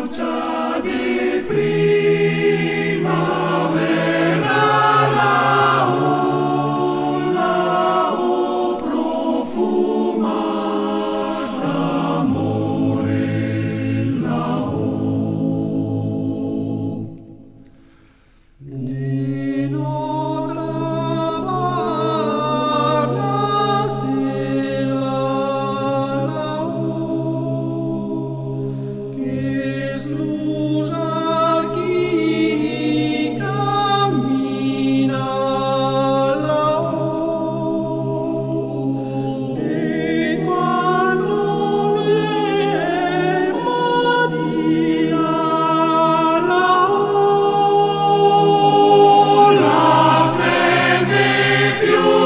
Mutter. sempre